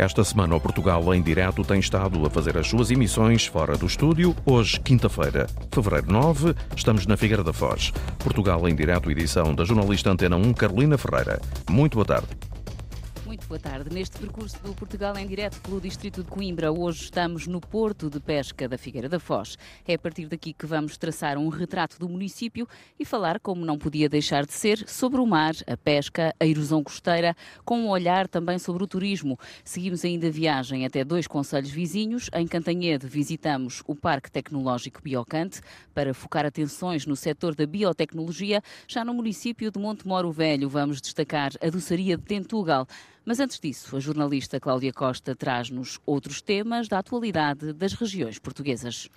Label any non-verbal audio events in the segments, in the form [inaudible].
Esta semana, o Portugal em Direto tem estado a fazer as suas emissões fora do estúdio. Hoje, quinta-feira, fevereiro 9, estamos na Figueira da Foz. Portugal em Direto, edição da jornalista Antena 1, Carolina Ferreira. Muito boa tarde. Boa tarde. Neste percurso do Portugal em direto pelo Distrito de Coimbra, hoje estamos no Porto de Pesca da Figueira da Foz. É a partir daqui que vamos traçar um retrato do município e falar, como não podia deixar de ser, sobre o mar, a pesca, a erosão costeira, com um olhar também sobre o turismo. Seguimos ainda a viagem até dois conselhos vizinhos. Em Cantanhede visitamos o Parque Tecnológico Biocante para focar atenções no setor da biotecnologia. Já no município de Montemoro Velho vamos destacar a doçaria de Tentugal. Mas antes disso, a jornalista Cláudia Costa traz-nos outros temas da atualidade das regiões portuguesas.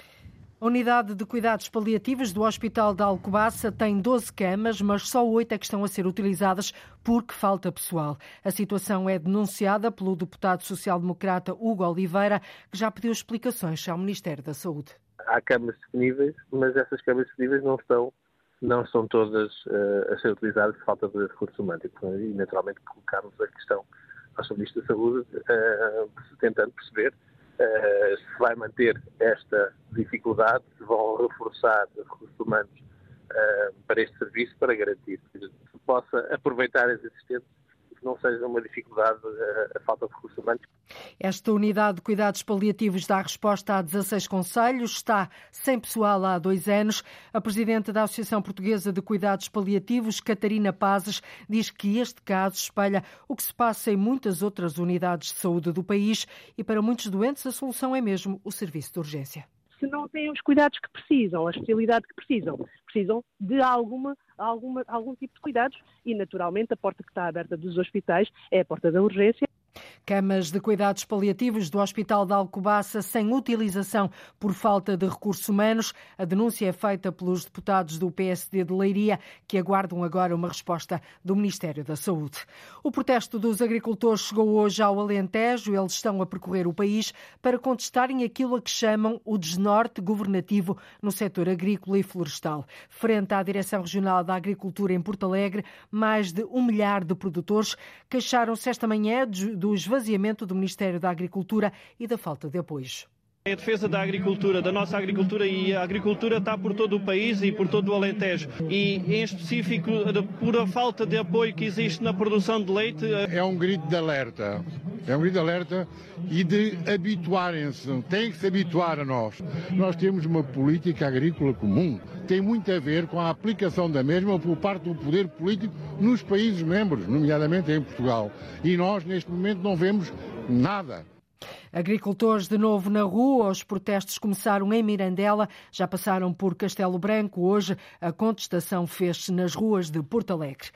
A unidade de cuidados paliativos do Hospital de Alcobaça tem 12 camas, mas só 8 é que estão a ser utilizadas porque falta pessoal. A situação é denunciada pelo deputado social-democrata Hugo Oliveira, que já pediu explicações ao Ministério da Saúde. Há camas disponíveis, mas essas camas disponíveis não estão não estão todas uh, a ser utilizadas por falta de recursos humanos. E, naturalmente, colocamos a questão ao Sr. Ministro da Saúde, uh, tentando perceber uh, se vai manter esta dificuldade, se vão reforçar os recursos humanos para este serviço, para garantir que se possa aproveitar as existentes não seja uma dificuldade a, a falta de recursos humanos. Esta unidade de cuidados paliativos dá resposta a 16 conselhos, está sem pessoal há dois anos. A presidente da Associação Portuguesa de Cuidados Paliativos, Catarina Pazes, diz que este caso espelha o que se passa em muitas outras unidades de saúde do país e para muitos doentes a solução é mesmo o serviço de urgência se não têm os cuidados que precisam, a especialidade que precisam. Precisam de alguma, alguma, algum tipo de cuidados e, naturalmente, a porta que está aberta dos hospitais é a porta da urgência. Camas de cuidados paliativos do Hospital de Alcobaça sem utilização por falta de recursos humanos. A denúncia é feita pelos deputados do PSD de Leiria, que aguardam agora uma resposta do Ministério da Saúde. O protesto dos agricultores chegou hoje ao Alentejo. Eles estão a percorrer o país para contestarem aquilo a que chamam o desnorte governativo no setor agrícola e florestal. Frente à Direção Regional da Agricultura em Porto Alegre, mais de um milhar de produtores queixaram-se esta manhã do esvaziamento do Ministério da Agricultura e da falta de apoios. É a defesa da agricultura, da nossa agricultura e a agricultura está por todo o país e por todo o Alentejo. E em específico por a falta de apoio que existe na produção de leite. É um grito de alerta. É um grito de alerta e de habituarem-se. Tem que se habituar a nós. Nós temos uma política agrícola comum. Tem muito a ver com a aplicação da mesma por parte do poder político nos países membros, nomeadamente em Portugal. E nós, neste momento, não vemos nada. Agricultores de novo na rua, os protestos começaram em Mirandela, já passaram por Castelo Branco. Hoje a contestação fez-se nas ruas de Porto Alegre.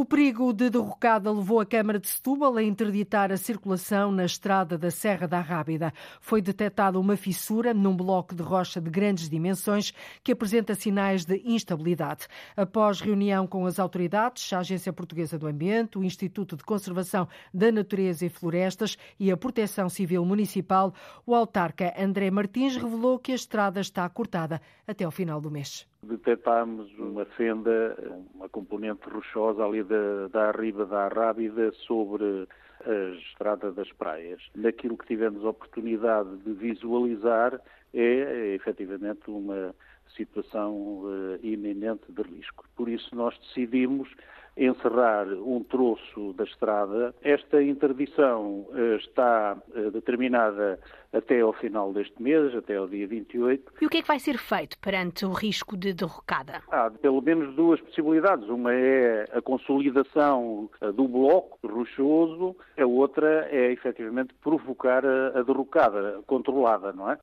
O perigo de derrocada levou a Câmara de Setúbal a interditar a circulação na estrada da Serra da Rábida. Foi detectada uma fissura num bloco de rocha de grandes dimensões que apresenta sinais de instabilidade. Após reunião com as autoridades, a Agência Portuguesa do Ambiente, o Instituto de Conservação da Natureza e Florestas e a Proteção Civil Municipal, o autarca André Martins revelou que a estrada está cortada até ao final do mês detectámos uma fenda, uma componente rochosa ali da, da arriba da Rábida sobre a estrada das praias. Naquilo que tivemos a oportunidade de visualizar é, é efetivamente uma situação uh, iminente de risco. Por isso nós decidimos encerrar um troço da estrada. Esta interdição uh, está uh, determinada até ao final deste mês, até ao dia 28. E o que é que vai ser feito perante o risco de derrocada? Há pelo menos duas possibilidades. Uma é a consolidação uh, do bloco rochoso, a outra é efetivamente provocar a derrocada controlada, não é?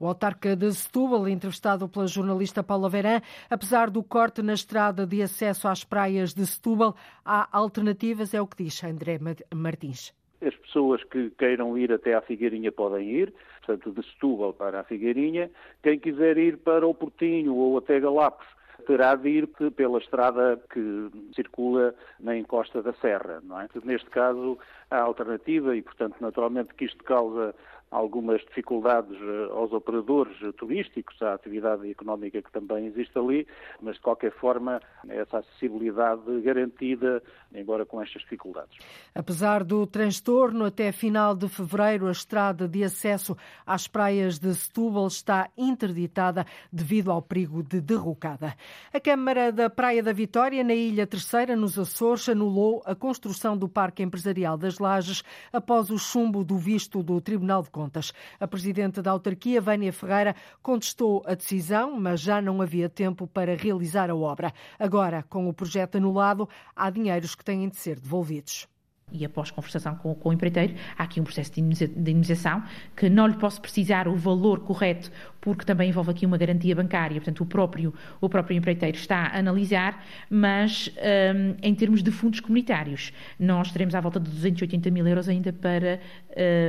O autarca de Setúbal, entrevistado pela jornalista Paula Verã, apesar do corte na estrada de acesso às praias de Setúbal, há alternativas, é o que diz André Martins. As pessoas que queiram ir até à Figueirinha podem ir, portanto, de Setúbal para a Figueirinha. Quem quiser ir para o Portinho ou até Galapos terá de ir pela estrada que circula na encosta da Serra, é? Neste caso, há alternativa e, portanto, naturalmente que isto causa algumas dificuldades eh, aos operadores turísticos, à atividade económica que também existe ali, mas de qualquer forma essa acessibilidade garantida, embora com estas dificuldades. Apesar do transtorno, até final de fevereiro a estrada de acesso às praias de Setúbal está interditada devido ao perigo de derrocada. A Câmara da Praia da Vitória, na Ilha Terceira, nos Açores, anulou a construção do Parque Empresarial das Lajes após o chumbo do visto do Tribunal de Contas. A presidente da autarquia, Vânia Ferreira, contestou a decisão, mas já não havia tempo para realizar a obra. Agora, com o projeto anulado, há dinheiros que têm de ser devolvidos e após conversação com, com, o empreiteiro, há aqui um processo de indenização que não lhe posso precisar o valor correto porque também envolve aqui uma garantia bancária, portanto o próprio, o próprio empreiteiro está a analisar, mas um, em termos de fundos comunitários, nós teremos à volta de 280 mil euros ainda para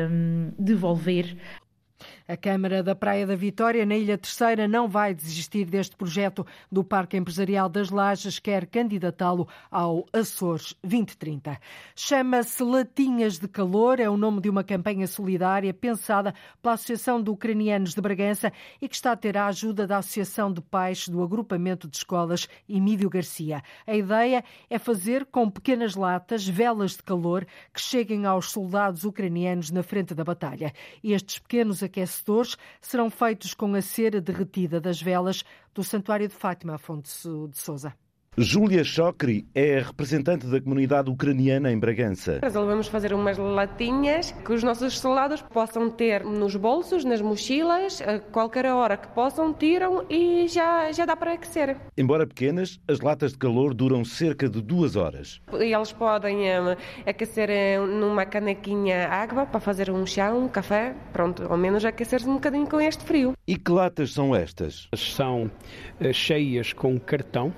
um, devolver a Câmara da Praia da Vitória, na Ilha Terceira, não vai desistir deste projeto do Parque Empresarial das Lajes, quer candidatá-lo ao Açores 2030. Chama-se Latinhas de Calor, é o nome de uma campanha solidária pensada pela Associação de Ucranianos de Bragança e que está a ter a ajuda da Associação de Pais do Agrupamento de Escolas Emílio Garcia. A ideia é fazer com pequenas latas velas de calor que cheguem aos soldados ucranianos na frente da batalha. Estes pequenos aquecedores serão feitos com a cera derretida das velas do Santuário de Fátima, Afonso de Souza. Júlia Chokri é a representante da comunidade ucraniana em Bragança. Resolvemos fazer umas latinhas que os nossos soldados possam ter nos bolsos, nas mochilas, a qualquer hora que possam, tiram e já, já dá para aquecer. Embora pequenas, as latas de calor duram cerca de duas horas. E eles podem um, aquecer eh, numa canequinha água para fazer um chá, um café, pronto, ao menos aquecer-se um bocadinho com este frio. E que latas são estas? São uh, cheias com cartão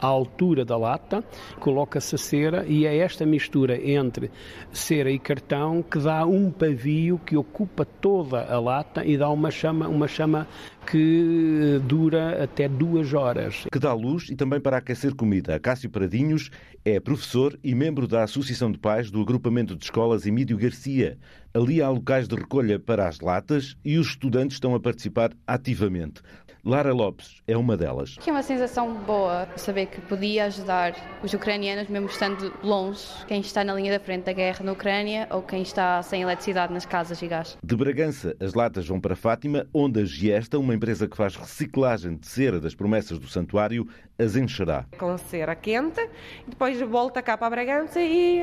à altura da lata, coloca-se a cera e é esta mistura entre cera e cartão que dá um pavio que ocupa toda a lata e dá uma chama, uma chama que dura até duas horas. Que dá luz e também para aquecer comida. Cássio Pradinhos é professor e membro da Associação de Pais do Agrupamento de Escolas Emílio Garcia. Ali há locais de recolha para as latas e os estudantes estão a participar ativamente. Lara Lopes é uma delas. Que é uma sensação boa saber que podia ajudar os ucranianos, mesmo estando longe, quem está na linha da frente da guerra na Ucrânia ou quem está sem eletricidade nas casas e gás. De Bragança, as latas vão para Fátima, onde a Giesta, uma empresa que faz reciclagem de cera das promessas do santuário, as encherá. Com cera quente, depois volta cá para Bragança e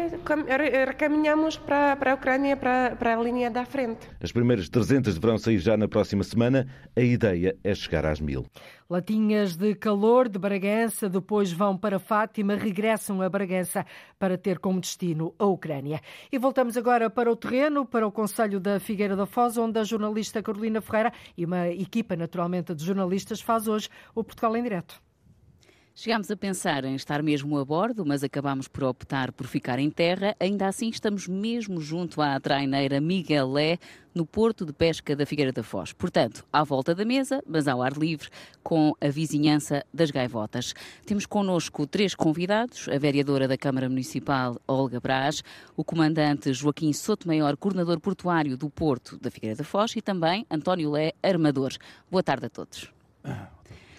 recaminhamos para, para a Ucrânia, para, para a linha da frente. As primeiras 300 deverão sair já na próxima semana. A ideia é chegar às mil. Latinhas de calor de Bragança, depois vão para Fátima, regressam a Bragança para ter como destino a Ucrânia. E voltamos agora para o terreno, para o Conselho da Figueira da Foz, onde a jornalista Carolina Ferreira e uma equipa naturalmente de jornalistas faz hoje o Portugal em Direto. Chegámos a pensar em estar mesmo a bordo, mas acabámos por optar por ficar em terra. Ainda assim, estamos mesmo junto à traineira Miguel Lé, no Porto de Pesca da Figueira da Foz. Portanto, à volta da mesa, mas ao ar livre, com a vizinhança das gaivotas. Temos connosco três convidados: a vereadora da Câmara Municipal, Olga Brás, o comandante Joaquim Sotomayor, coordenador portuário do Porto da Figueira da Foz e também António Lé, armador. Boa tarde a todos.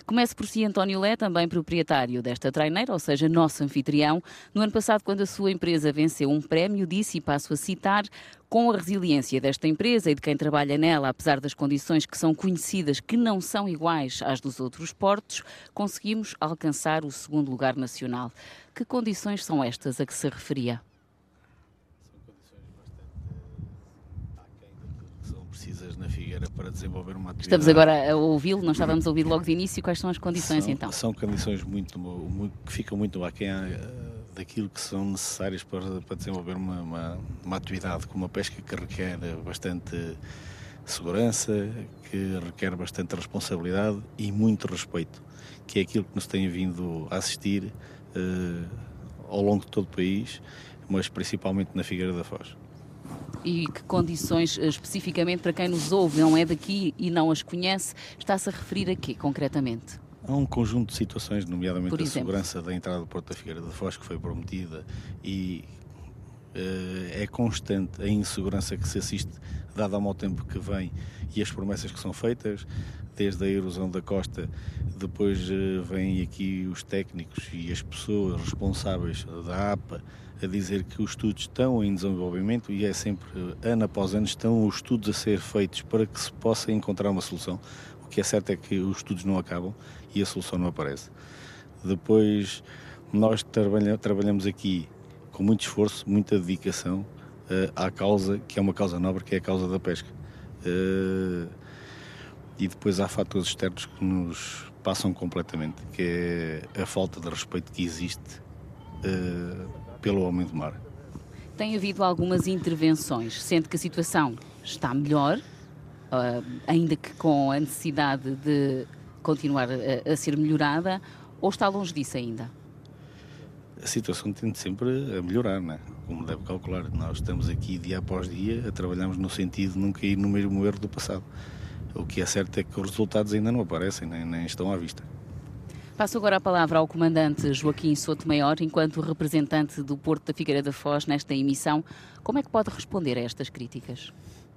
Comece por si, António Lé, também proprietário desta traineira, ou seja, nosso anfitrião. No ano passado, quando a sua empresa venceu um prémio, disse, e passo a citar, com a resiliência desta empresa e de quem trabalha nela, apesar das condições que são conhecidas que não são iguais às dos outros portos, conseguimos alcançar o segundo lugar nacional. Que condições são estas a que se referia? Figueira para desenvolver uma atividade. Estamos agora a ouvi-lo, não estávamos a ouvir logo de início. Quais são as condições são, então? São condições muito, muito, que ficam muito aquém eh, daquilo que são necessárias para, para desenvolver uma, uma, uma atividade como a pesca que requer bastante segurança, que requer bastante responsabilidade e muito respeito, que é aquilo que nos tem vindo a assistir uh, ao longo de todo o país, mas principalmente na Figueira da Foz e que condições eh, especificamente para quem nos ouve, não é daqui e não as conhece, está-se a referir a quê concretamente? Há um conjunto de situações, nomeadamente a segurança da entrada do Porto da Figueira da Foz, que foi prometida e é constante a insegurança que se assiste, dado ao mau tempo que vem e as promessas que são feitas, desde a erosão da costa, depois vêm aqui os técnicos e as pessoas responsáveis da APA a dizer que os estudos estão em desenvolvimento e é sempre, ano após ano, estão os estudos a ser feitos para que se possa encontrar uma solução. O que é certo é que os estudos não acabam e a solução não aparece. Depois, nós trabalha, trabalhamos aqui com muito esforço, muita dedicação uh, à causa, que é uma causa nobre, que é a causa da pesca. Uh, e depois há fatores externos que nos passam completamente, que é a falta de respeito que existe uh, pelo homem do mar. Tem havido algumas intervenções, sendo que a situação está melhor, ainda que com a necessidade de continuar a, a, ser melhorada, ou está longe disso ainda? A situação tende sempre a melhorar, né? como deve calcular. Nós estamos aqui dia após dia a trabalharmos no sentido de não cair no mesmo erro do passado. O que é certo é que os resultados ainda não aparecem, nem, nem estão à vista. Passo agora a palavra ao comandante Joaquim Souto Maior, enquanto representante do Porto da Figueira da Foz nesta emissão. Como é que pode responder a estas críticas?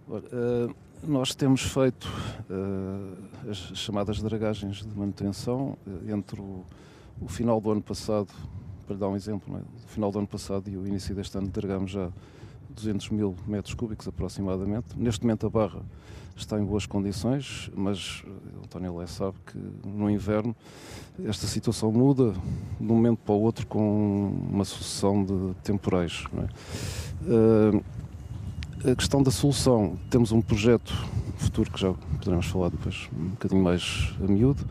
Uh, nós temos feito uh, as chamadas dragagens de manutenção uh, entre o, o, final do ano passado, para dar um exemplo, é? o final do ano passado e o início deste ano dragamos já 200 mil metros cúbicos aproximadamente. Neste momento a barra está em boas condições, mas o António Lé sabe que no inverno esta situação muda de um momento para o outro com uma sucessão de temporais. É? Uh, a questão da solução, temos um projeto futuro que já poderemos falar depois um bocadinho mais a miúdo.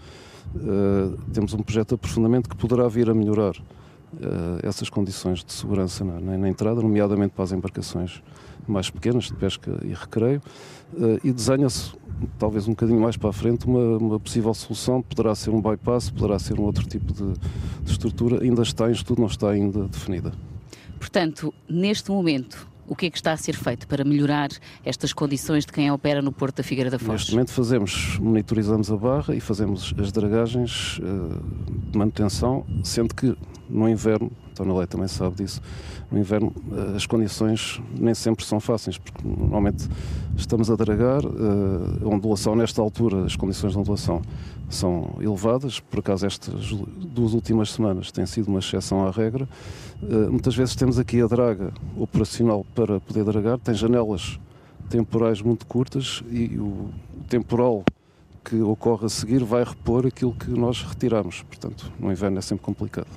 Uh, temos um projeto de aprofundamento que poderá vir a melhorar essas condições de segurança na, na, entrada, nomeadamente para as embarcações mais pequenas de pesca e recreio, uh, e desenha-se talvez um bocadinho mais para a frente, uma, uma, possível solução. Poderá ser um bypass, poderá ser um outro tipo de, de estrutura. Ainda está em estudo, não está ainda definida. Portanto, neste momento, o que é que está a ser feito para melhorar estas condições de quem opera no Porto da Figueira da Foz? Neste momento fazemos, monitorizamos a barra e fazemos as dragagens uh, de manutenção, sendo que no inverno, Leite também sabe disso, no inverno uh, as condições nem sempre são fáceis, porque normalmente estamos a dragar, a ondulação. Nesta altura, as condições de ondulação são elevadas, por acaso estas duas últimas semanas têm sido uma exceção à regra. Uh, muitas vezes temos aqui a draga operacional para poder dragar, tem janelas temporais muito curtas e o temporal que ocorre a seguir vai repor aquilo que nós retiramos. Portanto, no inverno é sempre complicado.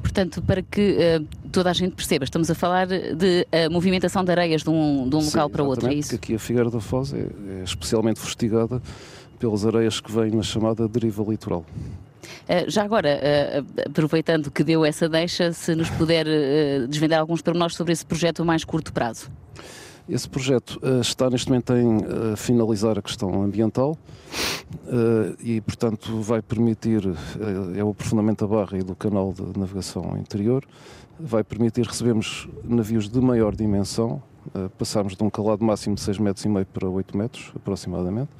Portanto, para que uh, toda a gente perceba, estamos a falar de uh, movimentação de areias de um, de um Sim, local para outro, é isso? aqui a Figueira da Foz é, é especialmente fustigada pelas areias que vêm na chamada deriva litoral. Uh, já agora, uh, aproveitando que deu essa deixa, se nos puder uh, desvendar alguns pormenores sobre esse projeto a mais curto prazo. Esse projeto uh, está neste momento em uh, finalizar a questão ambiental uh, e, portanto, vai permitir, é o aprofundamento da barra e do canal de navegação interior, vai permitir recebermos navios de maior dimensão, passarmos de um calado máximo de 6,5 metros e meio para 8 metros, aproximadamente,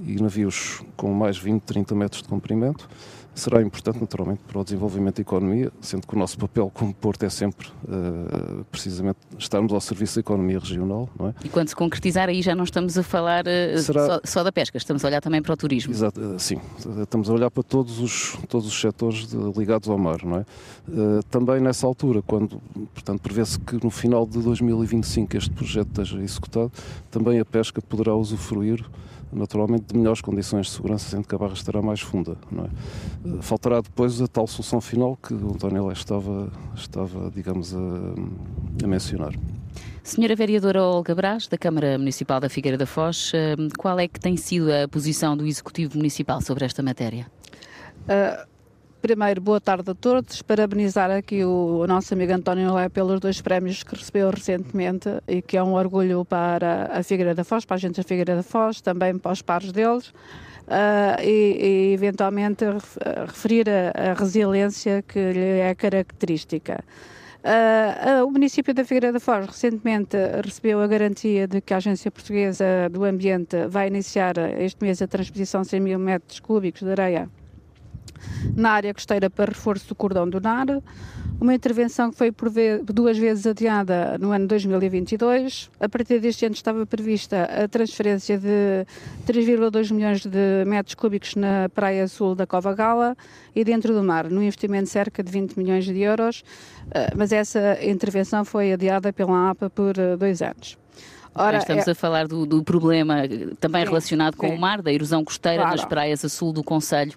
e navios com mais 20, 30 metros de comprimento será importante, naturalmente, para o desenvolvimento da economia, sendo que o nosso papel como Porto é sempre, uh, precisamente, estarmos ao serviço da economia regional. Não é? E quando se concretizar, aí já não estamos a falar uh, Será... só, só, da pesca, estamos a olhar também para o turismo. Exato, uh, sim, estamos a olhar para todos os, todos os setores de, ligados ao mar. Não é? também nessa altura, quando, portanto, prevê-se que no final de 2025 este projeto esteja executado, também a pesca poderá usufruir naturalmente de melhores condições de segurança, sendo que a barra estará mais funda. É? Faltará depois a tal solução final que o António Lé estava, estava, digamos, a, a mencionar. Senhora Vereadora Olga Brás, da Câmara Municipal da Figueira da Foz, eh, qual é que tem sido a posição do Executivo Municipal sobre esta matéria? Uh Primeiro, boa tarde a todos. Parabenizar aqui o, o nosso amigo António Lé pelos dois prémios que recebeu recentemente e que é um orgulho para a Figueira da Foz, para a gente da Figueira da Foz, também para os pares deles. Uh, e, e, eventualmente referir a, a, resiliência que lhe é característica. Uh, uh, o município da Figueira da Foz recentemente recebeu a garantia de que a Agência Portuguesa do Ambiente vai iniciar este mês a transposição de 100 mil metros cúbicos de areia na área costeira para reforço do cordão do NAR, uma intervenção que foi por duas vezes adiada no ano 2022. A partir deste ano estava prevista a transferência de 3,2 milhões de metros cúbicos na Praia Sul da Cova Gala e dentro do mar, num investimento de cerca de 20 milhões de euros, eh, mas essa intervenção foi adiada pela APA por eh, dois anos. Ora, Estamos é... a falar do, do problema também sim, relacionado com sim. o mar, da erosão costeira claro. das praias a sul do Conselho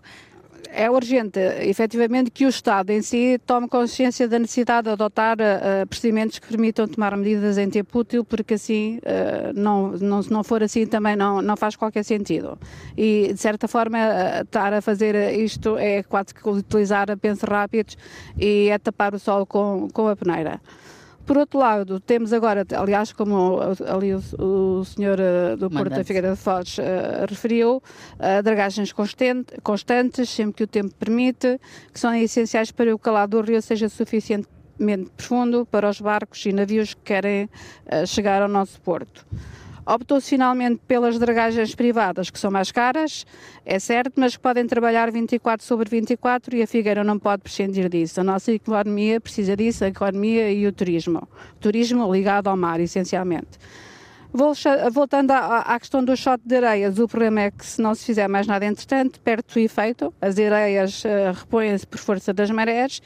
é urgente, efetivamente, que o Estado em si tome consciência da necessidade de adotar uh, procedimentos que permitam tomar medidas em tempo útil, porque assim, uh, não, não, se não for assim, também não, não faz qualquer sentido. E, de certa forma, uh, estar a fazer isto é quase que utilizar pensos rápidos e é tapar o sol com, com a peneira. Por outro lado, temos agora, aliás, como ali o, o senhor uh, do Porto da Figueira de Foz uh, referiu, uh, dragagens constante, constantes, sempre que o tempo permite, que são essenciais para que o calado do rio seja suficientemente profundo para os barcos e navios que querem chegar ao nosso porto. Optou-se finalmente pelas dragagens privadas, que são mais caras, é certo, mas que podem trabalhar 24 sobre 24 e a Figueira não pode prescindir disso. A nossa economia precisa disso, a economia e o turismo. Turismo ligado ao mar, essencialmente. Voltando à, questão do shot de areias, o problema é que se não se fizer mais nada entretanto, perde o efeito, as areias uh, repõem-se por força das marés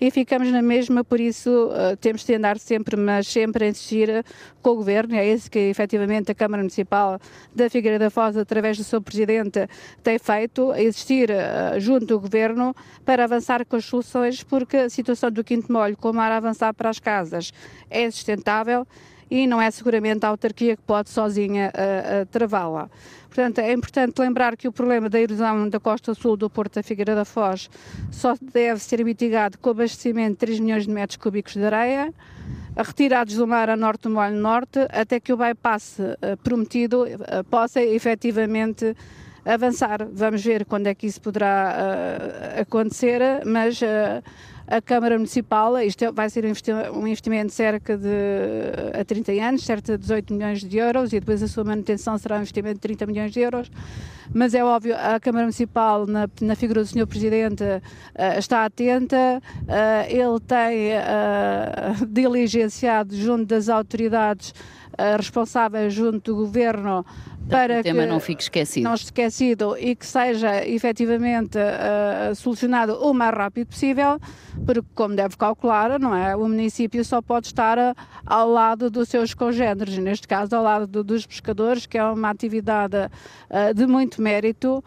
e ficamos na mesma, por isso uh, temos de andar sempre, mas sempre a insistir com o Governo, é isso que efetivamente a Câmara Municipal da Figueira da Foz, através do seu Presidente, tem feito, a existir uh, junto do Governo para avançar com as soluções, porque a situação do Quinto Molho, com o mar a avançar para as casas, é sustentável e não é seguramente a autarquia que pode sozinha uh, uh, travá-la. Portanto, é importante lembrar que o problema da erosão da costa sul do Porto da Figueira da Foz só deve ser mitigado com o abastecimento de 3 milhões de metros cúbicos de areia, retirados do mar a norte do Molho Norte, até que o bypass uh, prometido possa efetivamente avançar. Vamos ver quando é que isso poderá acontecer, mas a Câmara Municipal, isto é, vai ser um investimento de cerca de a 30 anos, cerca de 18 milhões de euros, e depois a sua manutenção será um investimento de 30 milhões de euros. Mas é óbvio, a Câmara Municipal, na, na figura do Sr. Presidente, uh, está atenta, uh, ele tem uh, diligenciado junto das autoridades responsáveis junto do Governo para o tema que não fique esquecido. Não esquecido e que seja efetivamente uh, solucionado o mais rápido possível, porque, como deve calcular, não é? O município só pode estar uh, ao lado dos seus congêneres, neste caso ao lado do, dos pescadores, que é uma atividade uh, de muito mérito,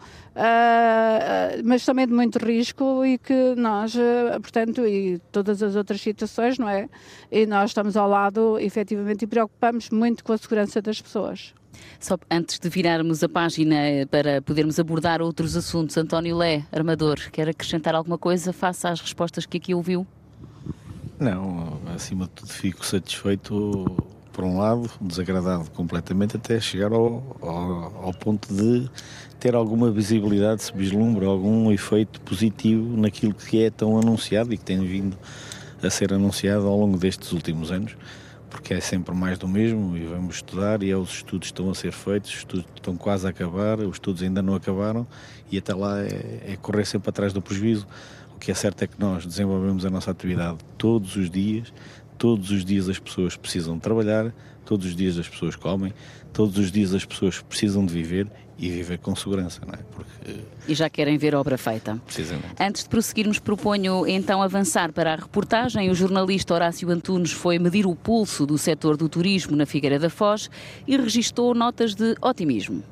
mas também de muito risco e que nós, portanto, e todas as outras situações, não é? E nós estamos ao lado, efetivamente, e preocupamos muito com a segurança das pessoas. Só antes de virarmos a página para podermos abordar outros assuntos, António Lé, armador, quer acrescentar alguma coisa face às respostas que aqui ouviu? Não, acima de tudo fico satisfeito por um lado, desagradado completamente até chegar ao, ao, ao, ponto de ter alguma visibilidade, se vislumbra algum efeito positivo naquilo que é tão anunciado e que tem vindo a ser anunciado ao longo destes últimos anos porque é sempre mais do mesmo e vamos estudar e é, os estudos estão a ser feitos, os estudos estão quase a acabar, os estudos ainda não acabaram e até lá é, é correr sempre atrás do prejuízo. O que é certo é que nós desenvolvemos a nossa atividade todos os dias, todos os dias as pessoas precisam trabalhar, todos os dias as pessoas comem, todos os dias as pessoas precisam de viver e viver com segurança, não é? Porque... E já querem ver obra feita. Precisamente. Antes de prosseguirmos, proponho então avançar para a reportagem. O jornalista Horácio Antunes foi medir o pulso do setor do turismo na Figueira da Foz e registou notas de otimismo.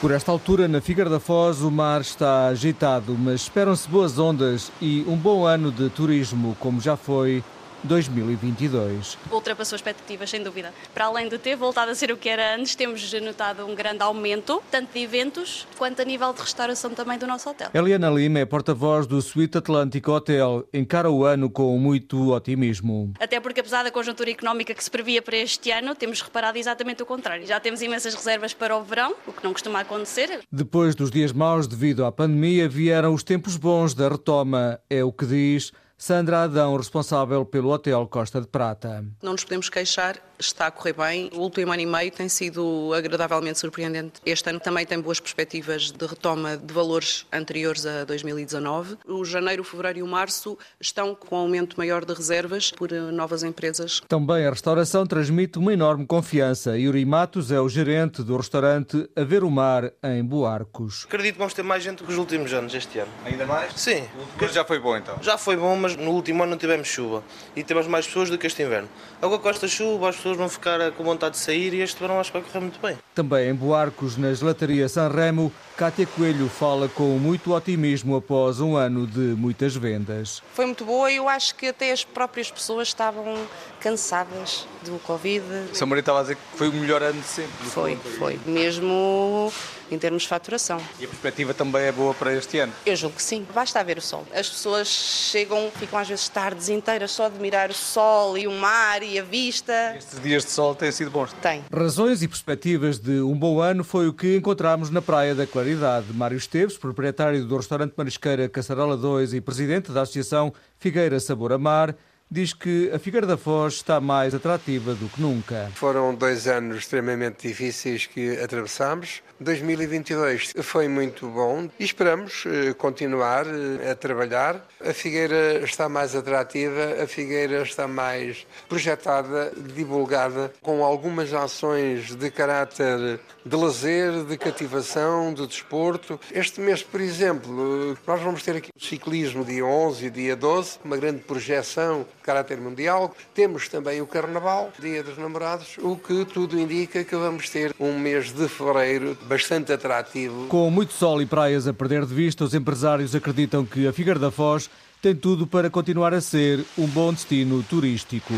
Por esta altura, na Figueira da Foz, o mar está agitado, mas esperam-se boas ondas e um bom ano de turismo, como já foi 2022. Ultrapassou expectativas, sem dúvida. Para além de ter voltado a ser o que era antes, temos notado um grande aumento, tanto de eventos quanto a nível de restauração também do nosso hotel. Eliana Lima é porta-voz do Suite Atlântico Hotel. Encara o ano com muito otimismo. Até porque, apesar da conjuntura económica que se previa para este ano, temos reparado exatamente o contrário. Já temos imensas reservas para o verão, o que não costuma acontecer. Depois dos dias maus devido à pandemia, vieram os tempos bons da retoma. É o que diz Sandra Adão, responsável pelo Hotel Costa de Prata. Não nos podemos queixar está a correr bem. O último ano e meio tem sido agradavelmente surpreendente. Este ano também tem boas perspectivas de retoma de valores anteriores a 2019. O janeiro, o fevereiro e o março estão com aumento maior de reservas por eh, novas empresas. Também a restauração transmite uma enorme confiança. Yuri Matos é o gerente do restaurante A Ver o Mar, em Boarcos. Acredito que vamos ter mais gente que os últimos anos este ano. Ainda mais? Sim. Mas já foi bom então? Já foi bom, mas no último ano não tivemos chuva. E temos mais pessoas do que este inverno. Agora com esta chuva as pessoas vão ficar com vontade de sair e este verão acho que vai correr muito bem. Também em Boarcos, na gelataria Sanremo, Cátia Coelho fala com muito otimismo após um ano de muitas vendas. Foi muito boa e eu acho que até as próprias pessoas estavam cansadas do Covid. O São Maria estava a dizer que foi o melhor ano de sempre. Foi, foi. Mesmo em termos de faturação. E a perspectiva também é boa para este ano? Eu julgo que sim. Basta ver o sol. As pessoas chegam, ficam às vezes tardes inteiras só a admirar o sol e o mar e a vista. Estes dias de sol têm sido bons? Tem. Razões e perspectivas de um bom ano foi o que encontramos na Praia da Claridade. Mário Esteves, proprietário do restaurante Marisqueira Caçarola 2 e presidente da Associação Figueira Sabor a Mar, diz que a Figueira da Foz está mais atrativa do que nunca. Foram dois anos extremamente difíceis que atravessamos. 2022 foi muito bom e esperamos eh, continuar eh, a trabalhar. A Figueira está mais atrativa, a Figueira está mais projetada, divulgada, com algumas ações de caráter de lazer, de cativação, de desporto. Este mês, por exemplo, nós vamos ter aqui o ciclismo dia 11 e dia 12, uma grande projeção de caráter mundial. Temos também o Carnaval, Dia dos Namorados, o que tudo indica que vamos ter um mês de fevereiro bastante atrativo. Com muito sol e praias a perder de vista, os empresários acreditam que a Figueira da Foz tem tudo para continuar a ser um bom destino turístico.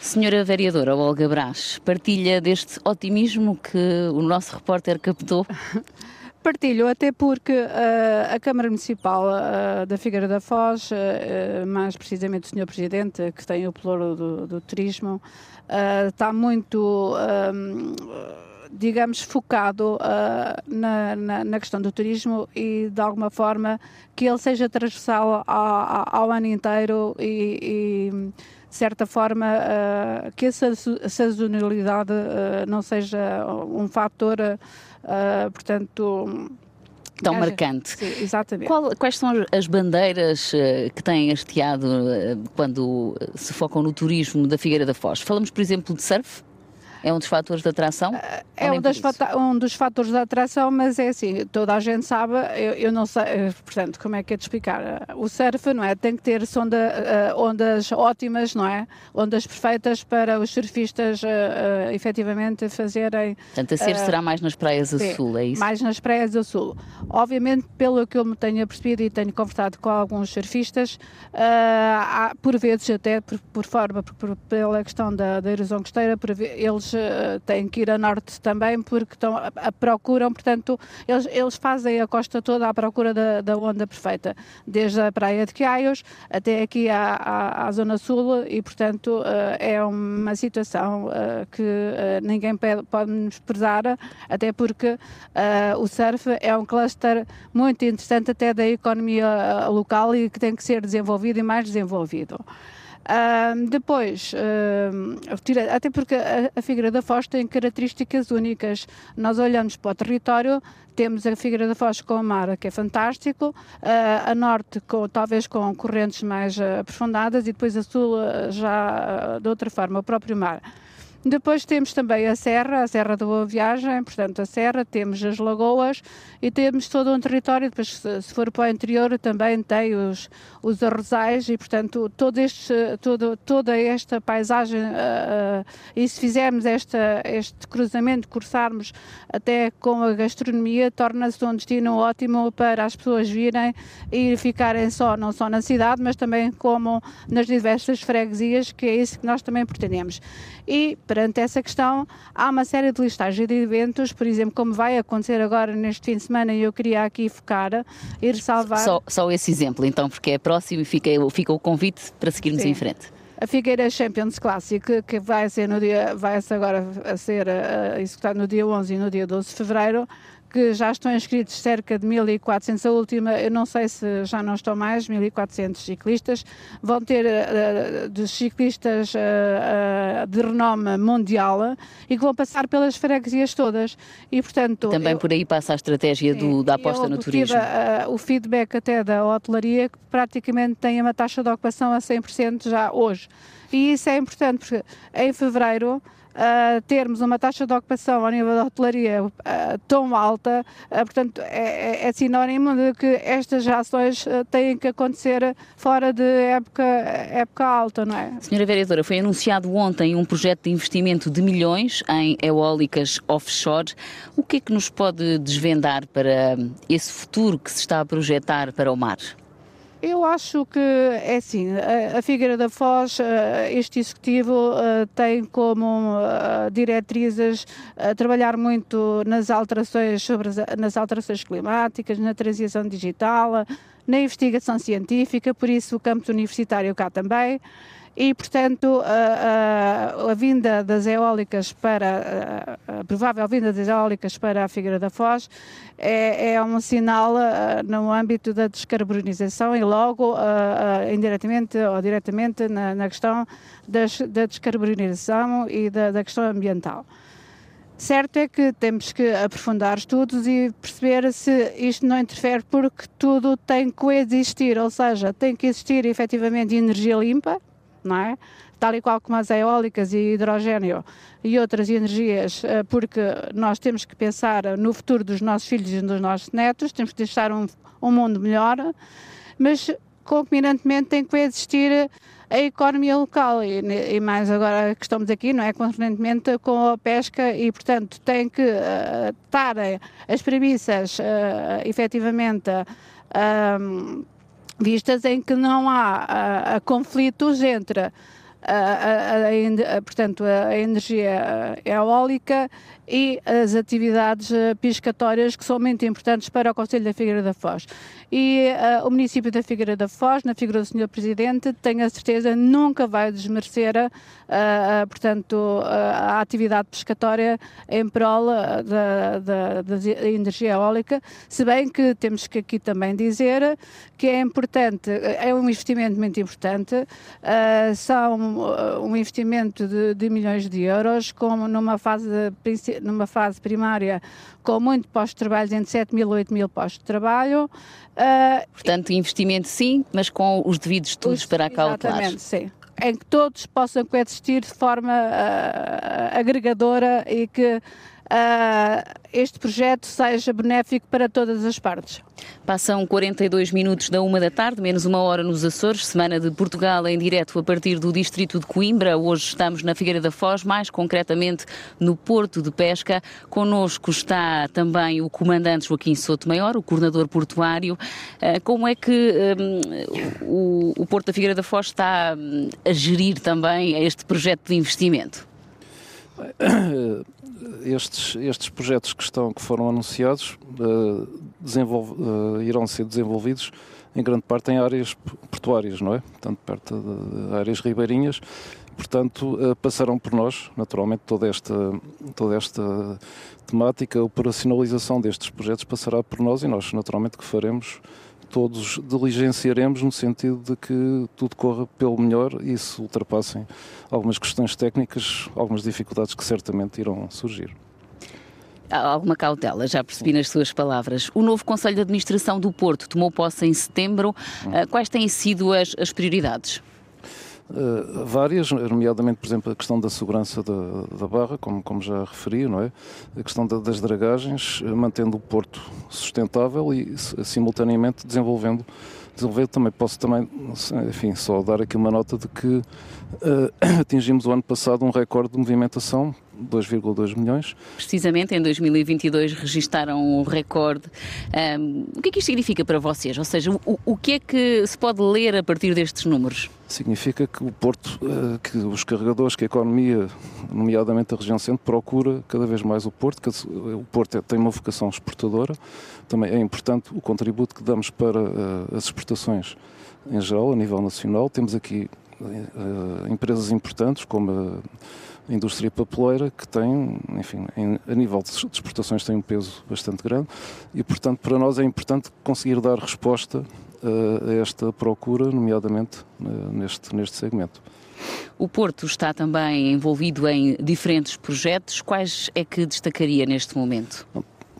Senhora Vereadora Olga Brás, partilha deste otimismo que o nosso repórter captou? [laughs] Partilho, até porque uh, a Câmara Municipal uh, da Figueira da Foz, uh, mais precisamente o Sr. Presidente, que tem o pluro do, do turismo, está muito digamos, focado uh, na, na, na, questão do turismo e, de alguma forma, que ele seja transversal ao, ao ano inteiro e, e de certa forma, uh, que essa sazonalidade uh, não seja um fator, portanto, tão marcante. Sim, exatamente. Qual, quais são as bandeiras que têm hasteado quando se focam no turismo da Figueira da Foz? Falamos, por exemplo, de surf? É um dos fatores de atração? É um, das um dos fatores de atração, mas é assim, toda a gente sabe, eu, eu, não sei, eh, portanto, como é que é de explicar? O surf, não é? Tem que ter sonda, uh, ondas ótimas, não é? Ondas perfeitas para os surfistas uh, uh, efetivamente fazerem. Portanto, a ser será mais nas praias sim, sul, é isso? Mais nas praias a sul. Obviamente, pelo que eu me tenho percebido e tenho conversado com alguns surfistas, há, por vezes, até por, por forma, por, por, pela questão da, da erosão costeira, eles uh, têm que ir a norte também porque estão a, a procuram, portanto, eles, eles fazem a costa toda à procura da, da onda perfeita, desde a praia de Quiaios até aqui à, à, à zona sul e, portanto, uh, é uma situação uh, que ninguém pode desprezar, até porque o surf é um cluster muito interessante até da economia local e que tem que ser desenvolvido e mais desenvolvido. Depois, até porque a, a Figueira da Foz tem características únicas. Nós olhamos para o território, temos a Figueira da Foz com o mar, que é fantástico, uh, a norte com, talvez com correntes mais aprofundadas e depois a sul já de outra forma, o próprio mar. Depois temos também a Serra, a Serra da Boa Viagem, portanto a Serra, temos as lagoas e temos todo um território, depois se, for para o interior também tem os, os arrozais e portanto todo este, todo, toda esta paisagem uh, uh, e se fizermos esta, este cruzamento, cursarmos até com a gastronomia, torna-se um destino ótimo para as pessoas virem e ficarem só, não só na cidade, mas também como nas diversas freguesias, que é isso que nós também pretendemos. E perante essa questão, há uma série de listagens de eventos, por exemplo, como vai acontecer agora neste fim de semana, e eu queria aqui focar e ressalvar. Só, só esse exemplo, então, porque é próximo e fica, fica o convite para seguirmos Sim. em frente a Figueira Champions Classic, que vai ser no dia, vai -se agora a ser uh, executado no dia 11 e no dia 12 de fevereiro, que já estão inscritos cerca de 1.400. A última, eu não sei se já não estão mais, 1.400 ciclistas. Vão ter uh, de ciclistas uh, de renome mundial e que vão passar pelas freguesias todas. E, portanto, Também eu, por aí passa a estratégia do, da aposta no turismo. Tive, o feedback até da hotelaria que praticamente tem uma taxa de ocupação a 100% já hoje. E isso é importante porque em fevereiro uh, termos uma taxa de ocupação ao nível da hotelaria uh, tão alta, uh, portanto, é, é, é, sinónimo de que estas ações têm que acontecer fora de época, época alta, não é? Senhora Vereadora, foi anunciado ontem um projeto de investimento de milhões em eólicas offshore. O que é que nos pode desvendar para esse futuro que se está a projetar para o mar? Eu acho que é assim, a, Figueira da Foz, este executivo tem como diretrizes trabalhar muito nas alterações sobre nas alterações climáticas, na transição digital, na investigação científica, por isso o campus universitário cá também e, portanto, a, a, a, vinda das eólicas para, a, a, provável vinda das eólicas para a Figueira da Foz é, é um sinal no âmbito da descarbonização e logo indiretamente ou diretamente na, na questão das, da descarbonização e da, da questão ambiental. Certo é que temos que aprofundar estudos e perceber se isto não interfere porque tudo tem que coexistir, ou seja, tem que existir efetivamente energia limpa, não é? Tal e qual como as eólicas e hidrogênio e outras energias, eh, porque nós temos que pensar no futuro dos nossos filhos e dos nossos netos, temos que deixar um, um mundo melhor, mas concomitantemente tem que existir a economia local e, e, mais agora que estamos aqui, não é? Concorrentemente com a pesca e, portanto, tem que uh, estar as premissas uh, efetivamente uh, vistas em que não há conflitos entre a, a, a, portanto, a energia eólica e as atividades piscatórias que são muito importantes para o Conselho da Figueira da Foz. E uh, o município da Figueira da Foz, na figura do Sr. Presidente, tenho a certeza, nunca vai desmerecer, uh, uh, portanto, a atividade pescatória em prol da, da, da, energia eólica, se bem que temos que aqui também dizer que é importante, é um investimento muito importante, são um investimento de, de, milhões de euros, como numa fase, numa fase primária com muito postos de trabalho, entre 7 mil e 8 mil postos de trabalho. Uh, Portanto, investimento sim, mas com os devidos estudos os, para acautelar. Exatamente, sim. Em que todos possam coexistir de forma uh, agregadora e que uh, este projeto seja benéfico para todas as partes. Passam 42 minutos da uma da tarde, menos uma hora nos Açores, semana de Portugal em direto a partir do distrito de Coimbra. Hoje estamos na Figueira da Foz, mais concretamente no Porto de Pesca. Connosco está também o comandante Joaquim Souto Maior, o coordenador portuário. Ah, como é que um, o, Porto da Figueira da Foz está hum, a gerir também este projeto de investimento? [coughs] estes, estes projetos que, estão, que foram anunciados uh, irão ser desenvolvidos em grande parte em áreas portuárias, não é? Portanto, perto de áreas ribeirinhas. Portanto, uh, passarão por nós, naturalmente, toda esta, toda esta temática, a operacionalização destes projetos passará por nós e nós, naturalmente, que faremos todos diligenciaremos no sentido de que tudo corra pelo melhor e se ultrapassem algumas questões técnicas, algumas dificuldades que certamente irão surgir. Há alguma cautela, já percebi nas suas palavras. O novo Conselho de Administração do Porto tomou posse em setembro. Hum. Ah, quais têm sido as, as prioridades? Uh, várias, nomeadamente, por exemplo, a questão da segurança da, da barra, como, como já referi, não é? A questão da, das dragagens, uh, mantendo o porto sustentável e, simultaneamente, desenvolvendo desenvolver também posso também enfim só dar aqui uma nota de que uh, [coughs] atingimos o ano passado um recorde de movimentação 2,2 milhões. Precisamente em 2022 registaram um recorde. Um, o que é que isto significa para vocês? Ou seja, o, o que é que se pode ler a partir destes números? Significa que o Porto, eh, que os carregadores, que a economia, nomeadamente a região centro, procura cada vez mais o Porto, que o Porto é, tem uma vocação exportadora, também é importante o contributo que damos para eh, as exportações em geral, a nível nacional. Temos aqui empresas importantes como a indústria papeleira que tem, enfim, em, a nível de exportações tem um peso bastante grande e, portanto, para nós é importante conseguir dar resposta uh, a esta procura, nomeadamente neste, neste segmento. O Porto está também envolvido em diferentes projetos. Quais é que destacaria neste momento?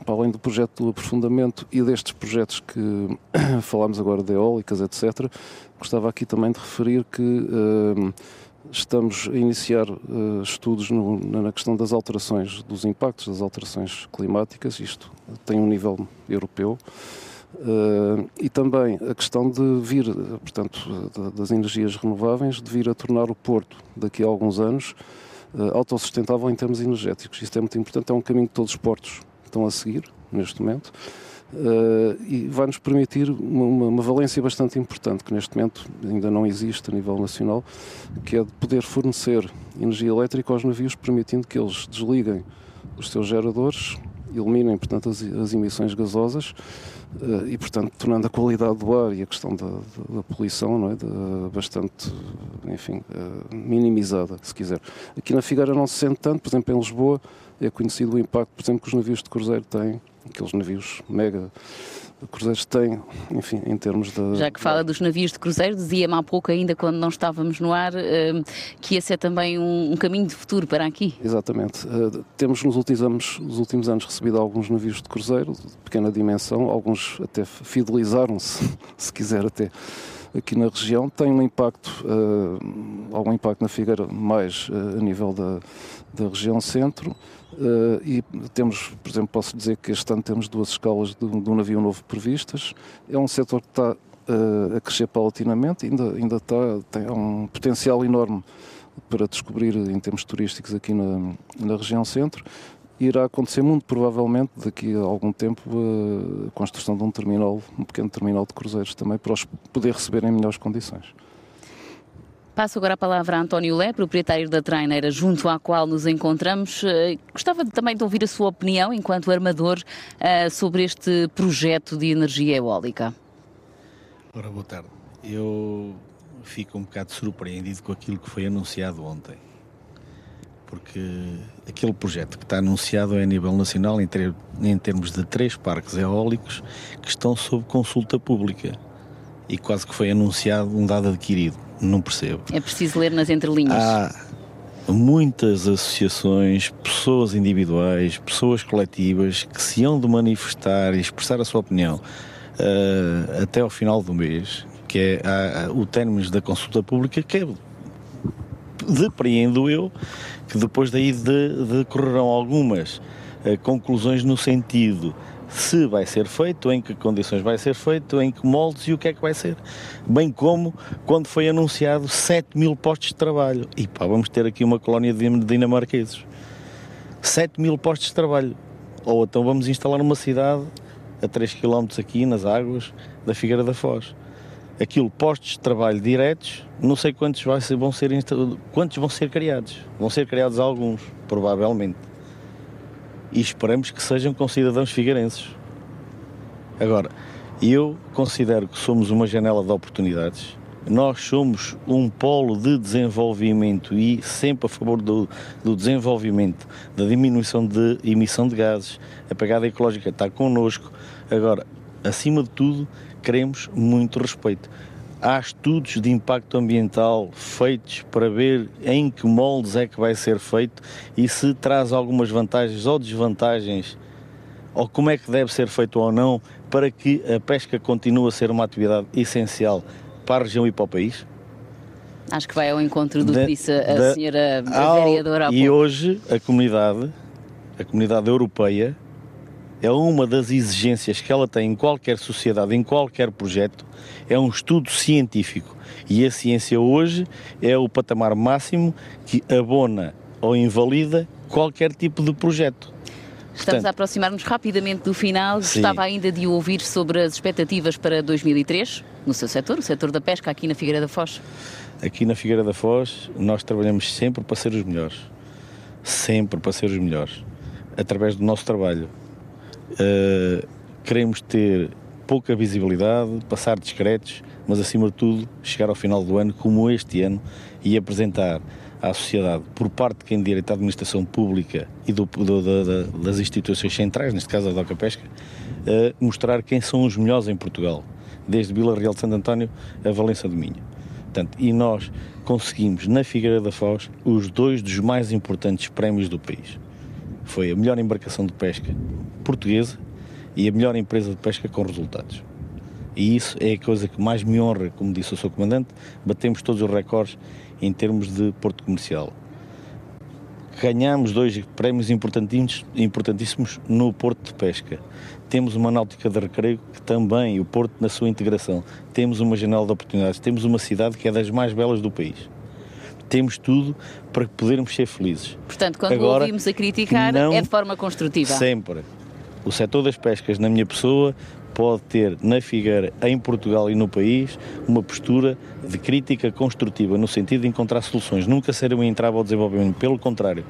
Para além do projeto do aprofundamento e destes projetos que [coughs] falámos agora de eólicas, etc., gostava aqui também de referir que uh, estamos a iniciar uh, estudos no, na questão das alterações, dos impactos das alterações climáticas, isto tem um nível europeu, uh, e também a questão de vir, portanto, das energias renováveis, de vir a tornar o Porto, daqui a alguns anos, uh, autossustentável em termos energéticos. Isto é muito importante, é um caminho que todos os portos estão a seguir, neste momento. Uh, e vai nos permitir uma, uma, valência bastante importante que neste momento ainda não existe a nível nacional, que é de poder fornecer energia elétrica aos navios, permitindo que eles desliguem os seus geradores, eliminem portanto as, as emissões gasosas uh, e portanto tornando a qualidade do ar e a questão da, da, da poluição não é, de, bastante, enfim, minimizada, se quiser. Aqui na Figueira não se sente tanto, por exemplo em Lisboa é conhecido o impacto, por exemplo, que os navios de cruzeiro têm aqueles navios mega cruzeiros têm, enfim, em termos de... Já que fala dos navios de cruzeiro, dizia-me há pouco ainda, quando não estávamos no ar, hum, que esse é também um, caminho de futuro para aqui. Exatamente. Uh, temos nos últimos, anos, nos últimos anos recebido alguns navios de cruzeiro, de pequena dimensão, alguns até fidelizaram-se, [laughs] se quiser até, aqui na região. Tem um impacto, uh, algum impacto na Figueira, mais uh, a nível da, da região centro, Uh, e temos, por exemplo, posso dizer que este ano temos duas escalas de, de um navio novo previstas. É um setor que está uh, a crescer paulatinamente, ainda, ainda está, tem um potencial enorme para descobrir em termos turísticos aqui na, na região centro. Irá acontecer muito provavelmente daqui a algum tempo a construção de um terminal, um pequeno terminal de cruzeiros também, para os poder receber em melhores condições. Passo agora a palavra a António Lé, proprietário da traineira junto à qual nos encontramos. Eh, gostava também de ouvir a sua opinião, enquanto armador, eh, sobre este projeto de energia eólica. Ora, boa tarde. Eu fico um bocado surpreendido com aquilo que foi anunciado ontem. Porque aquele projeto que está anunciado é a nível nacional em, em termos de três parques eólicos que estão sob consulta pública. E quase que foi anunciado um dado adquirido não percebo. É preciso ler nas entrelinhas. Há muitas associações, pessoas individuais, pessoas coletivas que se hão de manifestar e expressar a sua opinião uh, até ao final do mês, que é o término da consulta pública, que é depreendo eu que depois daí de, decorrerão algumas uh, conclusões no sentido se vai ser feito, em que condições vai ser feito, em que moldes e o que é que vai ser. Bem como quando foi anunciado 7 mil postos de trabalho. E pá, vamos ter aqui uma colónia de dinamarqueses. 7 mil postos de trabalho. Ou então vamos instalar uma cidade a 3 km aqui nas águas da Figueira da Foz. Aquilo, postos de trabalho diretos, não sei quantos vão ser, quantos vão ser criados. Vão ser criados alguns, provavelmente e esperamos que sejam com cidadãos figueirenses. Agora, eu considero que somos uma janela de oportunidades. Nós somos um polo de desenvolvimento e sempre a favor do, do desenvolvimento, da diminuição de emissão de gases. A pegada ecológica está connosco. Agora, acima de tudo, queremos muito respeito há estudos de impacto ambiental feitos para ver em que moldes é que vai ser feito e se traz algumas vantagens ou desvantagens ou como é que deve ser feito ou não para que a pesca continue a ser uma atividade essencial para a região e para o país? Acho que vai ao encontro do que disse a da, senhora vereadora. E hoje a comunidade, a comunidade europeia, é uma das exigências que ela tem em qualquer sociedade, em qualquer projeto, é um estudo científico. E a ciência hoje é o patamar máximo que abona ou invalida qualquer tipo de projeto. Estamos Portanto, a aproximar-nos rapidamente do final. Sim. Gostava ainda de ouvir sobre as expectativas para 2003 no seu setor, o setor da pesca, aqui na Figueira da Foz. Aqui na Figueira da Foz, nós trabalhamos sempre para ser os melhores. Sempre para ser os melhores. Através do nosso trabalho. Uh, queremos ter pouca visibilidade, passar discretos, mas acima de tudo chegar ao final do ano, como este ano, e apresentar à sociedade, por parte de quem direita à administração pública e do, do, das instituições centrais, neste caso a Doca Pesca, uh, mostrar quem são os melhores em Portugal, desde Vila Real de Santo António a Valença do Minho. Portanto, e nós conseguimos na Figueira da Foz os dois dos mais importantes prémios do país. Foi a melhor embarcação de pesca portuguesa e a melhor empresa de pesca com resultados. E isso é a coisa que mais me honra, como disse o seu comandante, batemos todos os recordes em termos de porto comercial. Ganhamos dois prémios importantíssimos, no porto de pesca. Temos uma náutica de recreio que também, o porto na sua integração. Temos uma janela de oportunidades, temos uma cidade que é das mais belas do país. Temos tudo para podermos ser felizes. Portanto, quando Agora, ouvimos a criticar, não, é de forma construtiva. Sempre. O setor das pescas, na minha pessoa, pode ter na Figueira, em Portugal e no país, uma postura de crítica construtiva, no sentido de encontrar soluções, nunca ser um entrave ao desenvolvimento, pelo contrário,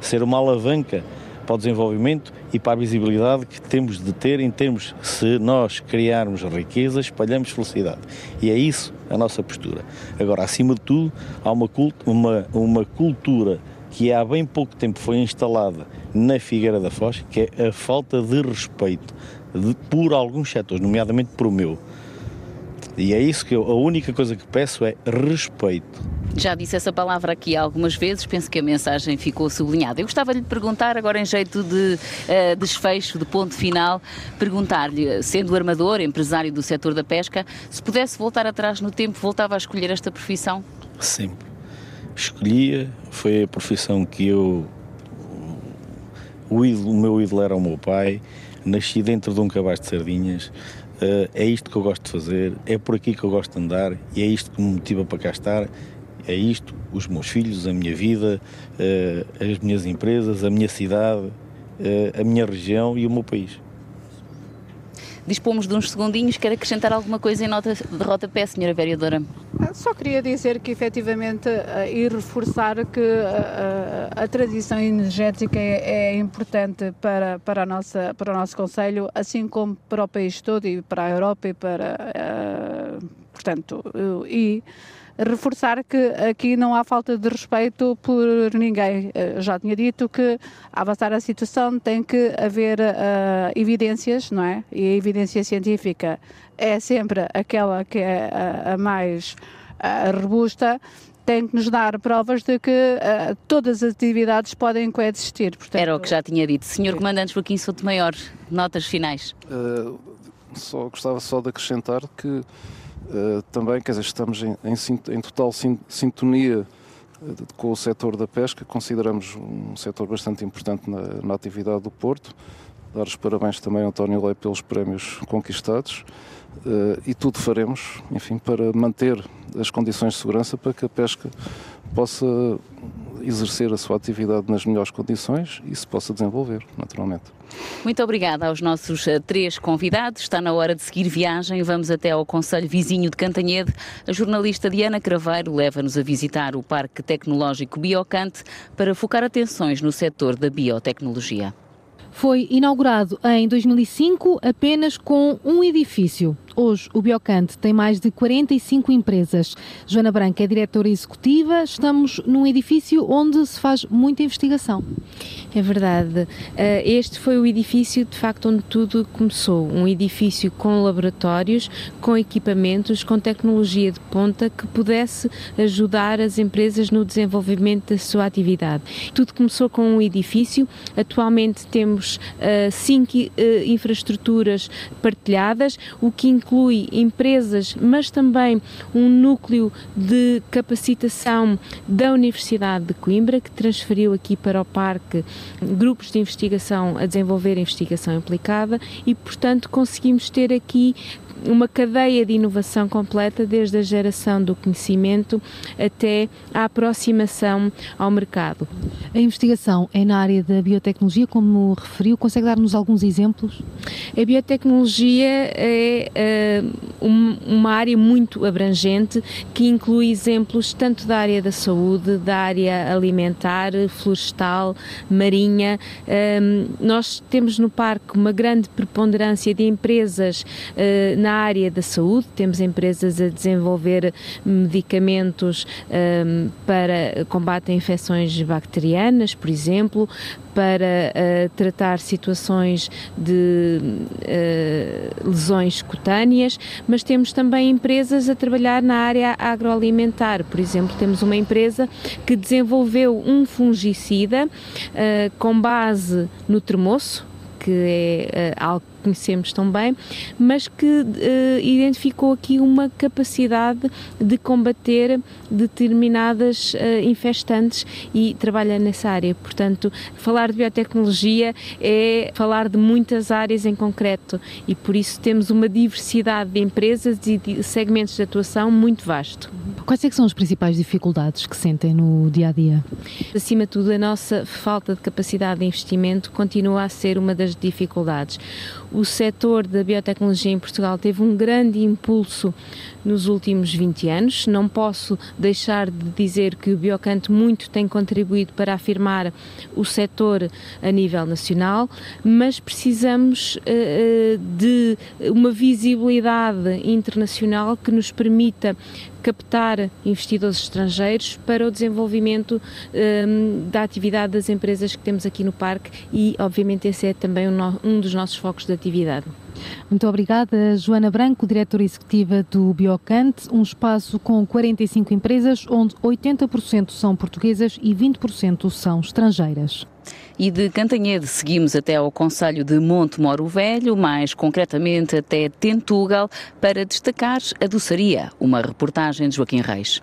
ser uma alavanca para o desenvolvimento e para a visibilidade que temos de ter em termos, se nós criarmos riqueza, espalhamos felicidade. E é isso a nossa postura. Agora, acima de tudo, há uma, uma, uma cultura que há bem pouco tempo foi instalada na Figueira da Foz, que é a falta de respeito de, por alguns setores, nomeadamente por o meu. E é isso que eu, a única coisa que peço é respeito. Já disse essa palavra aqui algumas vezes, penso que a mensagem ficou sublinhada. Eu gostava de lhe perguntar, agora em jeito de uh, desfecho, de ponto final, perguntar-lhe, sendo armador, empresário do setor da pesca, se pudesse voltar atrás no tempo, voltava a escolher esta profissão? Sempre. Escolhia, foi a profissão que eu. O, ídolo, o meu ídolo era o meu pai nasci dentro de um cabaz de sardinhas, é isto que eu gosto de fazer, é por aqui que eu gosto de andar e é isto que me motiva para cá estar. É isto, os meus filhos, a minha vida, uh, as minhas empresas, a minha cidade, uh, a minha região e o meu país. Dispomos de uns segundinhos. Quer acrescentar alguma coisa em nota de rodapé, senhora vereadora? Ah, só queria dizer que, efetivamente, uh, e reforçar que uh, a transição energética é, é, importante para, para, a nossa, para o nosso Conselho, assim como para o país todo e para a Europa e para. Uh, portanto, e reforçar que aqui não há falta de respeito por ninguém. Eu já tinha dito que, a avançar a situação, tem que haver uh, evidências, não é? E a evidência científica é sempre aquela que é a, a mais uh, robusta tem que nos dar provas de que uh, todas as atividades podem coexistir. Portanto... Era o que já tinha dito. Senhor Comandante Joaquim Souto Maior, notas finais. Uh, só gostava só de acrescentar que Uh, também, quer dizer, estamos em, em, em total sintonia uh, com o setor da pesca, consideramos um setor bastante importante na, na atividade do Porto. Dar os parabéns também ao António Lé pelos prémios conquistados uh, e tudo faremos, enfim, para manter as condições de segurança para que a pesca possa exercer a sua atividade nas melhores condições e se possa desenvolver, naturalmente. Muito obrigada aos nossos uh, três convidados. Está na hora de seguir viagem. Vamos até ao Conselho Vizinho de Cantanhede. A jornalista Diana Craveiro leva-nos a visitar o Parque Tecnológico Biocante para focar atenções no setor da biotecnologia. Foi inaugurado em 2005 apenas com um edifício. Hoje, o Biocante tem mais de 45 empresas. Joana Branca é diretora executiva. Estamos num edifício onde se faz muita investigação. É verdade. Eh, este foi o edifício, de facto, onde tudo começou. Um edifício com laboratórios, com equipamentos, com tecnologia de ponta que pudesse ajudar as empresas no desenvolvimento da sua atividade. Tudo começou com um edifício. Atualmente temos uh, cinco uh, infraestruturas partilhadas, o que inclui empresas, mas também um núcleo de capacitação da Universidade de Coimbra, que transferiu aqui para o parque grupos de investigação a desenvolver investigação aplicada e, portanto, conseguimos ter aqui uma cadeia de inovação completa, desde a geração do conhecimento até a aproximação ao mercado. A investigação é na área da biotecnologia, como referiu, consegue dar-nos alguns exemplos? A biotecnologia é. Uh, um, uma área muito abrangente que inclui exemplos tanto da área da saúde, da área alimentar, florestal, marinha. Um, nós temos no parque uma grande preponderância de empresas uh, na área da saúde, temos empresas a desenvolver medicamentos um, para combate a infecções bacterianas, por exemplo, para uh, tratar situações de uh, lesões cutâneas, mas temos também empresas a trabalhar na área agroalimentar. Por exemplo, temos uma empresa que desenvolveu um fungicida uh, com base no tremoço, que é algo conhecemos tão bem, mas que uh, identificou aqui uma capacidade de combater determinadas uh, infestantes e trabalha nessa área. Portanto, falar de biotecnologia é falar de muitas áreas em concreto e por isso temos uma diversidade de empresas e de segmentos de atuação muito vasto. Quais é são as principais dificuldades que sentem no dia a dia? Acima de tudo, a nossa falta de capacidade de investimento continua a ser uma das dificuldades o setor da biotecnologia em Portugal teve um grande impulso nos últimos 20 anos. Não posso deixar de dizer que o Biocanto muito tem contribuído para afirmar o setor a nível nacional, mas precisamos uh, de uma visibilidade internacional que nos permita captar investidores estrangeiros para o desenvolvimento um, da atividade das empresas que temos aqui no parque e, obviamente, esse é também um, dos nossos focos de atividade. Muito obrigada, Joana Branco, diretora executiva do Biocante, um espaço com 45 empresas, onde 80% são portuguesas e 20% são estrangeiras. E de Cantanhede seguimos até ao Conselho de Monte Moro Velho, mais concretamente até Tentugal, para destacar a doçaria, uma reportagem de Joaquim Reis.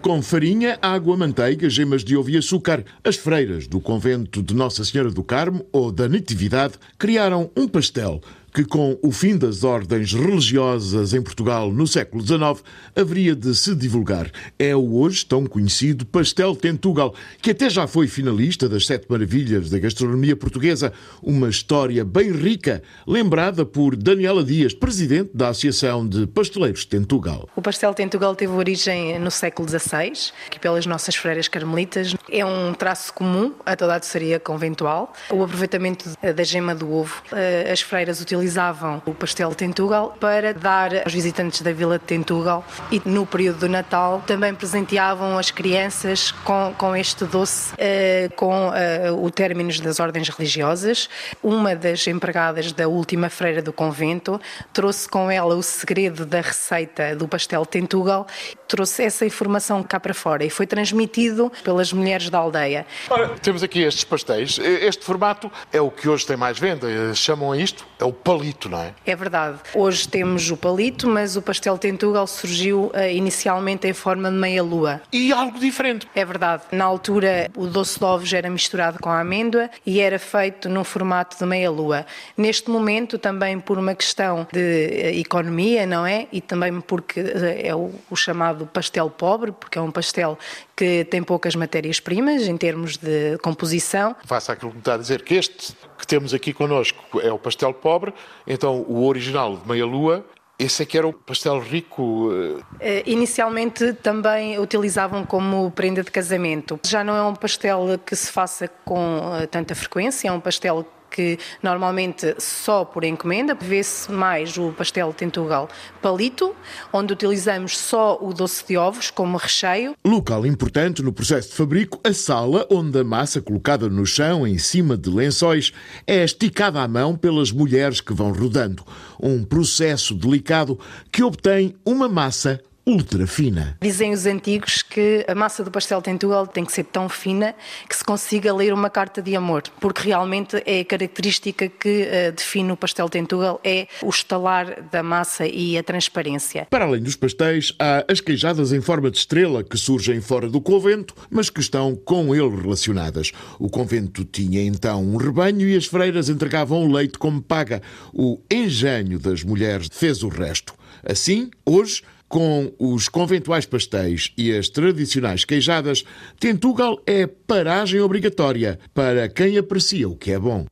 Com farinha, água, manteiga, gemas de ovo e açúcar, as freiras do convento de Nossa Senhora do Carmo ou da Natividade criaram um pastel que, com o fim das ordens religiosas em Portugal no século XIX, haveria de se divulgar. É o hoje tão conhecido Pastel Tentugal, que até já foi finalista das Sete Maravilhas da Gastronomia Portuguesa. Uma história bem rica, lembrada por Daniela Dias, presidente da Associação de Pasteleiros Tentugal. O Pastel Tentugal teve origem no século XVI, aqui pelas nossas freiras carmelitas. É um traço comum a toda a doçaria conventual. O aproveitamento da gema do ovo. Eh, as freiras utilizam utilizavam o pastel de Tentugal para dar aos visitantes da Vila de Tentugal e no período do Natal também presenteavam as crianças com, com este doce, uh, com uh, o término das ordens religiosas. Uma das empregadas da última freira do convento trouxe com ela o segredo da receita do pastel de Tentugal, trouxe essa informação cá para fora e foi transmitido pelas mulheres da aldeia. Ora, temos aqui estes pastéis. Este formato é o que hoje tem mais venda. Chamam a isto, é o palito, não é? É verdade. Hoje temos o palito, mas o pastel Tentugal surgiu uh, inicialmente em forma de meia-lua. E algo diferente. É verdade. Na altura, o doce de ovos era misturado com a amêndoa e era feito num formato de meia-lua. Neste momento, também por uma questão de uh, economia, não é? E também porque uh, é o, o chamado pastel pobre, porque é um pastel que tem poucas matérias-primas em termos de composição. Faça aquilo que me está a dizer, que este que temos aqui connosco é o pastel pobre, então o original de meia-lua esse é que era um pastel rico? Uh, inicialmente também utilizavam como prenda de casamento. Já não é um pastel que se faça com uh, tanta frequência, é um pastel que normalmente só por encomenda, vê-se mais o pastel tentugal palito, onde utilizamos só o doce de ovos como recheio. Local importante no processo de fabrico, a sala onde a massa colocada no chão em cima de lençóis é esticada à mão pelas mulheres que vão rodando. Um processo delicado que obtém uma massa ultra fina. Dizem os antigos que a massa do pastel Tentugal tem que ser tão fina que se consiga ler uma carta de amor, porque realmente é a característica que uh, define o pastel Tentugal, é o estalar da massa e a transparência. Para além dos pastéis, há as queijadas em forma de estrela que surgem fora do convento, mas que estão com ele relacionadas. O convento tinha então um rebanho e as freiras entregavam o leite como paga. O engenho das mulheres fez o resto. Assim, hoje, com os conventuais pastéis e as tradicionais queijadas, Tentugal é paragem obrigatória para quem aprecia o que é bom.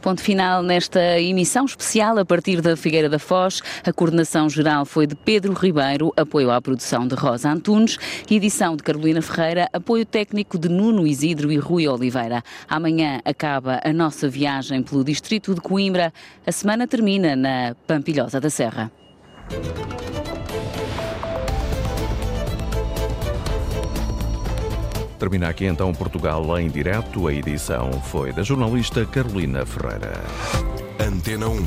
Ponto final nesta emissão especial a partir da Figueira da Foz. A coordenação geral foi de Pedro Ribeiro, apoio à produção de Rosa Antunes, edição de Carolina Ferreira, apoio técnico de Nuno Isidro e Rui Oliveira. Amanhã acaba a nossa viagem pelo distrito de Coimbra. A semana termina na Pampilhosa da Serra. Termina aqui então Portugal em direto. A edição foi da jornalista Carolina Ferreira. Antena 1.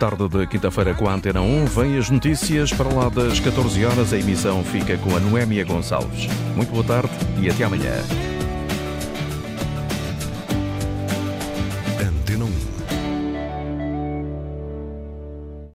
Tarde de quinta-feira com a Antena 1, vem as notícias para lá das 14 horas. A emissão fica com a Noémia Gonçalves. Muito boa tarde e até amanhã.